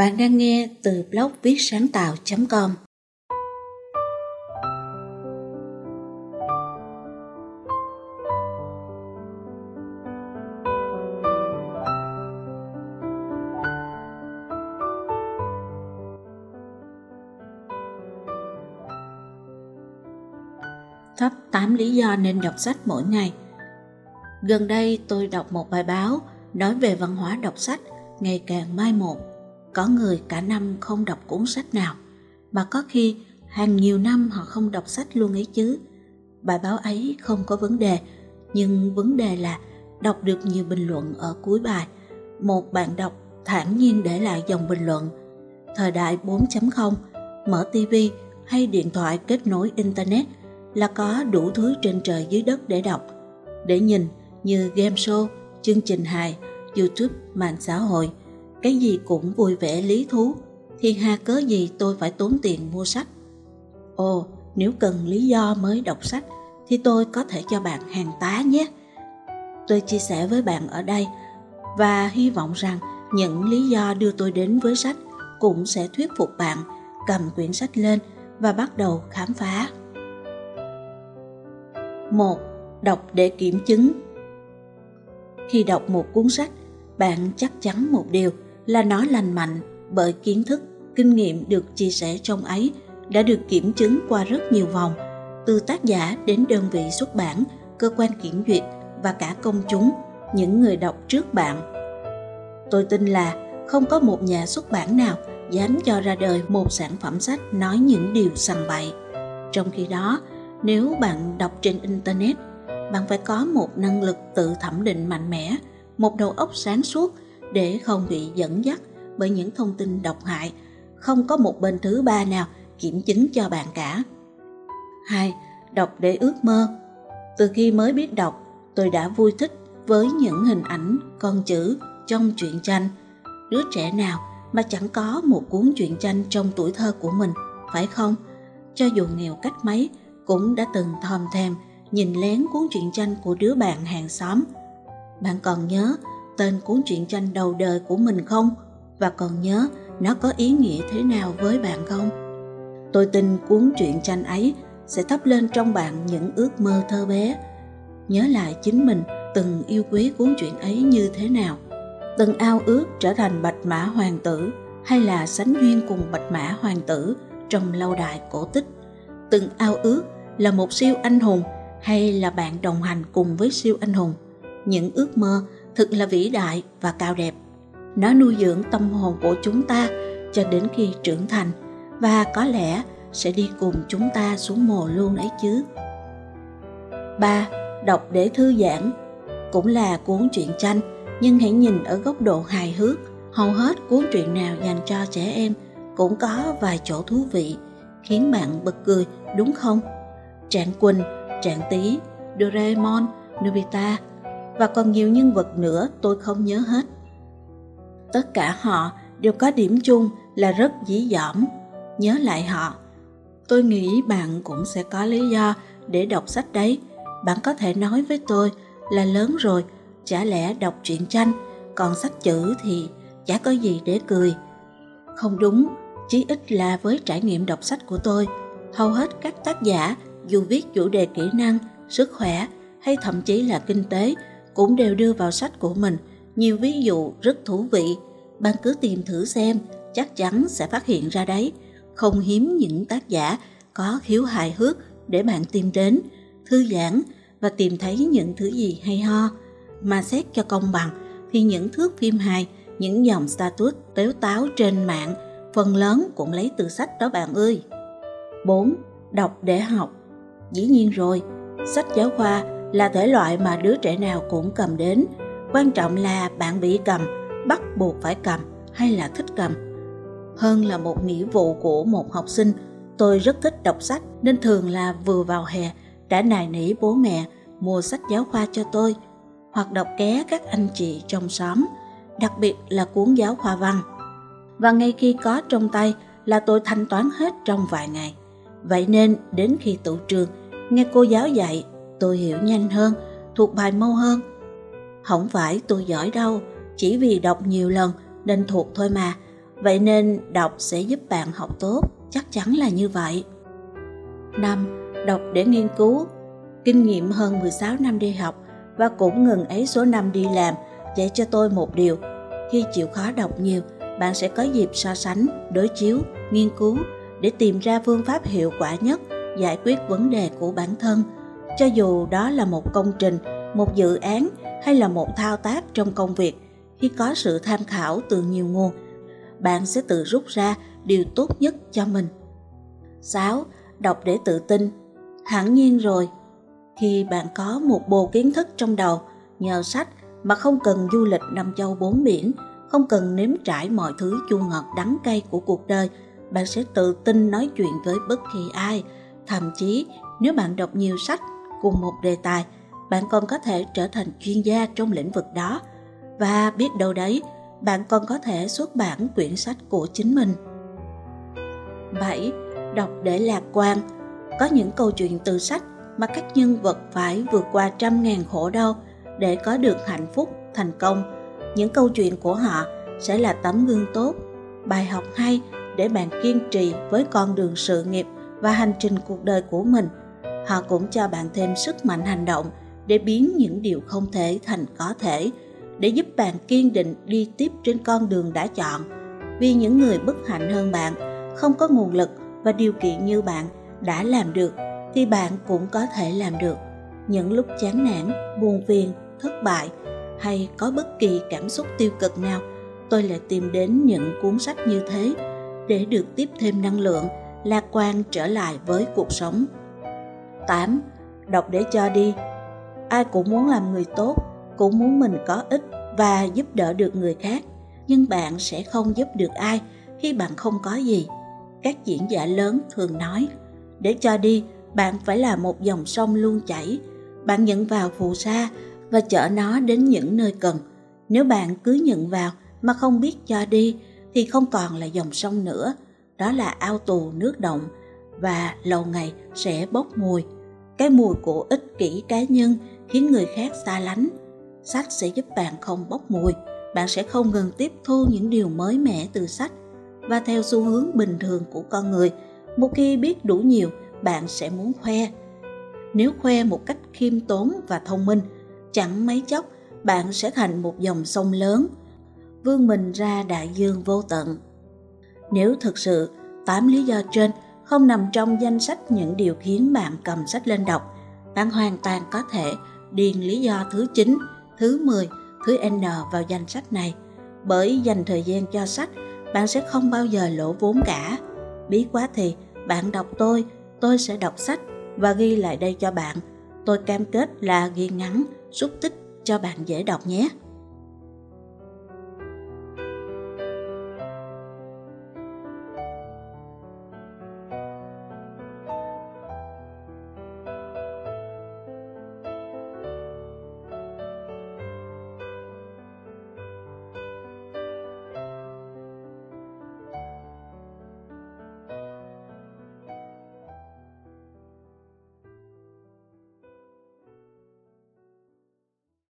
Bạn đang nghe từ blog viết sáng tạo.com Top 8 lý do nên đọc sách mỗi ngày. Gần đây tôi đọc một bài báo nói về văn hóa đọc sách ngày càng mai một có người cả năm không đọc cuốn sách nào, mà có khi hàng nhiều năm họ không đọc sách luôn ấy chứ. Bài báo ấy không có vấn đề, nhưng vấn đề là đọc được nhiều bình luận ở cuối bài. Một bạn đọc thản nhiên để lại dòng bình luận. Thời đại 4.0, mở tivi hay điện thoại kết nối Internet là có đủ thứ trên trời dưới đất để đọc, để nhìn như game show, chương trình hài, YouTube, mạng xã hội – cái gì cũng vui vẻ lý thú. Thiên hà cớ gì tôi phải tốn tiền mua sách? Ồ nếu cần lý do mới đọc sách thì tôi có thể cho bạn hàng tá nhé. Tôi chia sẻ với bạn ở đây và hy vọng rằng những lý do đưa tôi đến với sách cũng sẽ thuyết phục bạn cầm quyển sách lên và bắt đầu khám phá. một Đọc để kiểm chứng. Khi đọc một cuốn sách, bạn chắc chắn một điều – là nó lành mạnh bởi kiến thức, kinh nghiệm được chia sẻ trong ấy đã được kiểm chứng qua rất nhiều vòng, từ tác giả đến đơn vị xuất bản, cơ quan kiểm duyệt và cả công chúng, những người đọc trước bạn. Tôi tin là không có một nhà xuất bản nào dám cho ra đời một sản phẩm sách nói những điều sằng bậy. Trong khi đó, nếu bạn đọc trên Internet, bạn phải có một năng lực tự thẩm định mạnh mẽ, một đầu óc sáng suốt để không bị dẫn dắt bởi những thông tin độc hại, không có một bên thứ ba nào kiểm chứng cho bạn cả. 2. Đọc để ước mơ Từ khi mới biết đọc, tôi đã vui thích với những hình ảnh, con chữ trong truyện tranh. Đứa trẻ nào mà chẳng có một cuốn truyện tranh trong tuổi thơ của mình, phải không? Cho dù nghèo cách mấy, cũng đã từng thòm thèm nhìn lén cuốn truyện tranh của đứa bạn hàng xóm. Bạn còn nhớ tên cuốn truyện tranh đầu đời của mình không? Và còn nhớ nó có ý nghĩa thế nào với bạn không? Tôi tin cuốn truyện tranh ấy sẽ thắp lên trong bạn những ước mơ thơ bé. Nhớ lại chính mình từng yêu quý cuốn truyện ấy như thế nào. Từng ao ước trở thành bạch mã hoàng tử hay là sánh duyên cùng bạch mã hoàng tử trong lâu đài cổ tích. Từng ao ước là một siêu anh hùng hay là bạn đồng hành cùng với siêu anh hùng? Những ước mơ thực là vĩ đại và cao đẹp. Nó nuôi dưỡng tâm hồn của chúng ta cho đến khi trưởng thành và có lẽ sẽ đi cùng chúng ta xuống mồ luôn ấy chứ. 3. Đọc để thư giãn Cũng là cuốn truyện tranh, nhưng hãy nhìn ở góc độ hài hước. Hầu hết cuốn truyện nào dành cho trẻ em cũng có vài chỗ thú vị, khiến bạn bật cười, đúng không? Trạng Quỳnh, Trạng Tý, Doraemon, Nobita và còn nhiều nhân vật nữa tôi không nhớ hết. Tất cả họ đều có điểm chung là rất dí dỏm. Nhớ lại họ. Tôi nghĩ bạn cũng sẽ có lý do để đọc sách đấy. Bạn có thể nói với tôi là lớn rồi, chả lẽ đọc truyện tranh, còn sách chữ thì chả có gì để cười. Không đúng, chí ít là với trải nghiệm đọc sách của tôi, hầu hết các tác giả dù viết chủ đề kỹ năng, sức khỏe hay thậm chí là kinh tế cũng đều đưa vào sách của mình nhiều ví dụ rất thú vị. Bạn cứ tìm thử xem, chắc chắn sẽ phát hiện ra đấy. Không hiếm những tác giả có khiếu hài hước để bạn tìm đến, thư giãn và tìm thấy những thứ gì hay ho. Mà xét cho công bằng thì những thước phim hài, những dòng status téo táo trên mạng phần lớn cũng lấy từ sách đó bạn ơi. 4. Đọc để học Dĩ nhiên rồi, sách giáo khoa là thể loại mà đứa trẻ nào cũng cầm đến. Quan trọng là bạn bị cầm, bắt buộc phải cầm hay là thích cầm. Hơn là một nghĩa vụ của một học sinh, tôi rất thích đọc sách nên thường là vừa vào hè đã nài nỉ bố mẹ mua sách giáo khoa cho tôi hoặc đọc ké các anh chị trong xóm, đặc biệt là cuốn giáo khoa văn. Và ngay khi có trong tay là tôi thanh toán hết trong vài ngày. Vậy nên đến khi tụ trường, nghe cô giáo dạy tôi hiểu nhanh hơn, thuộc bài mau hơn. Không phải tôi giỏi đâu, chỉ vì đọc nhiều lần nên thuộc thôi mà. Vậy nên đọc sẽ giúp bạn học tốt, chắc chắn là như vậy. 5. Đọc để nghiên cứu. Kinh nghiệm hơn 16 năm đi học và cũng ngừng ấy số năm đi làm dạy cho tôi một điều. Khi chịu khó đọc nhiều, bạn sẽ có dịp so sánh, đối chiếu, nghiên cứu để tìm ra phương pháp hiệu quả nhất giải quyết vấn đề của bản thân. Cho dù đó là một công trình, một dự án hay là một thao tác trong công việc, khi có sự tham khảo từ nhiều nguồn, bạn sẽ tự rút ra điều tốt nhất cho mình. 6. Đọc để tự tin. Hẳn nhiên rồi, khi bạn có một bộ kiến thức trong đầu nhờ sách mà không cần du lịch năm châu bốn biển, không cần nếm trải mọi thứ chua ngọt đắng cay của cuộc đời, bạn sẽ tự tin nói chuyện với bất kỳ ai. Thậm chí, nếu bạn đọc nhiều sách cùng một đề tài, bạn còn có thể trở thành chuyên gia trong lĩnh vực đó. Và biết đâu đấy, bạn còn có thể xuất bản quyển sách của chính mình. 7. Đọc để lạc quan Có những câu chuyện từ sách mà các nhân vật phải vượt qua trăm ngàn khổ đau để có được hạnh phúc, thành công. Những câu chuyện của họ sẽ là tấm gương tốt, bài học hay để bạn kiên trì với con đường sự nghiệp và hành trình cuộc đời của mình. Họ cũng cho bạn thêm sức mạnh hành động để biến những điều không thể thành có thể, để giúp bạn kiên định đi tiếp trên con đường đã chọn. Vì những người bất hạnh hơn bạn, không có nguồn lực và điều kiện như bạn đã làm được thì bạn cũng có thể làm được. Những lúc chán nản, buồn phiền, thất bại hay có bất kỳ cảm xúc tiêu cực nào, tôi lại tìm đến những cuốn sách như thế để được tiếp thêm năng lượng, lạc quan trở lại với cuộc sống. 8. Đọc để cho đi. Ai cũng muốn làm người tốt, cũng muốn mình có ích và giúp đỡ được người khác, nhưng bạn sẽ không giúp được ai khi bạn không có gì. Các diễn giả lớn thường nói, để cho đi bạn phải là một dòng sông luôn chảy. Bạn nhận vào phù sa và chở nó đến những nơi cần. Nếu bạn cứ nhận vào mà không biết cho đi thì không còn là dòng sông nữa. Đó là ao tù nước động và lâu ngày sẽ bốc mùi. Cái mùi của ích kỷ cá nhân khiến người khác xa lánh. Sách sẽ giúp bạn không bốc mùi. Bạn sẽ không ngừng tiếp thu những điều mới mẻ từ sách và theo xu hướng bình thường của con người. Một khi biết đủ nhiều bạn sẽ muốn khoe. Nếu khoe một cách khiêm tốn và thông minh, chẳng mấy chốc bạn sẽ thành một dòng sông lớn, vươn mình ra đại dương vô tận. Nếu thực sự tám lý do trên không nằm trong danh sách những điều khiến bạn cầm sách lên đọc, bạn hoàn toàn có thể điền lý do thứ 9, thứ 10, thứ N vào danh sách này. Bởi dành thời gian cho sách, bạn sẽ không bao giờ lỗ vốn cả. Bí quá thì bạn đọc tôi tôi sẽ đọc sách và ghi lại đây cho bạn. Tôi cam kết là ghi ngắn, xúc tích cho bạn dễ đọc nhé.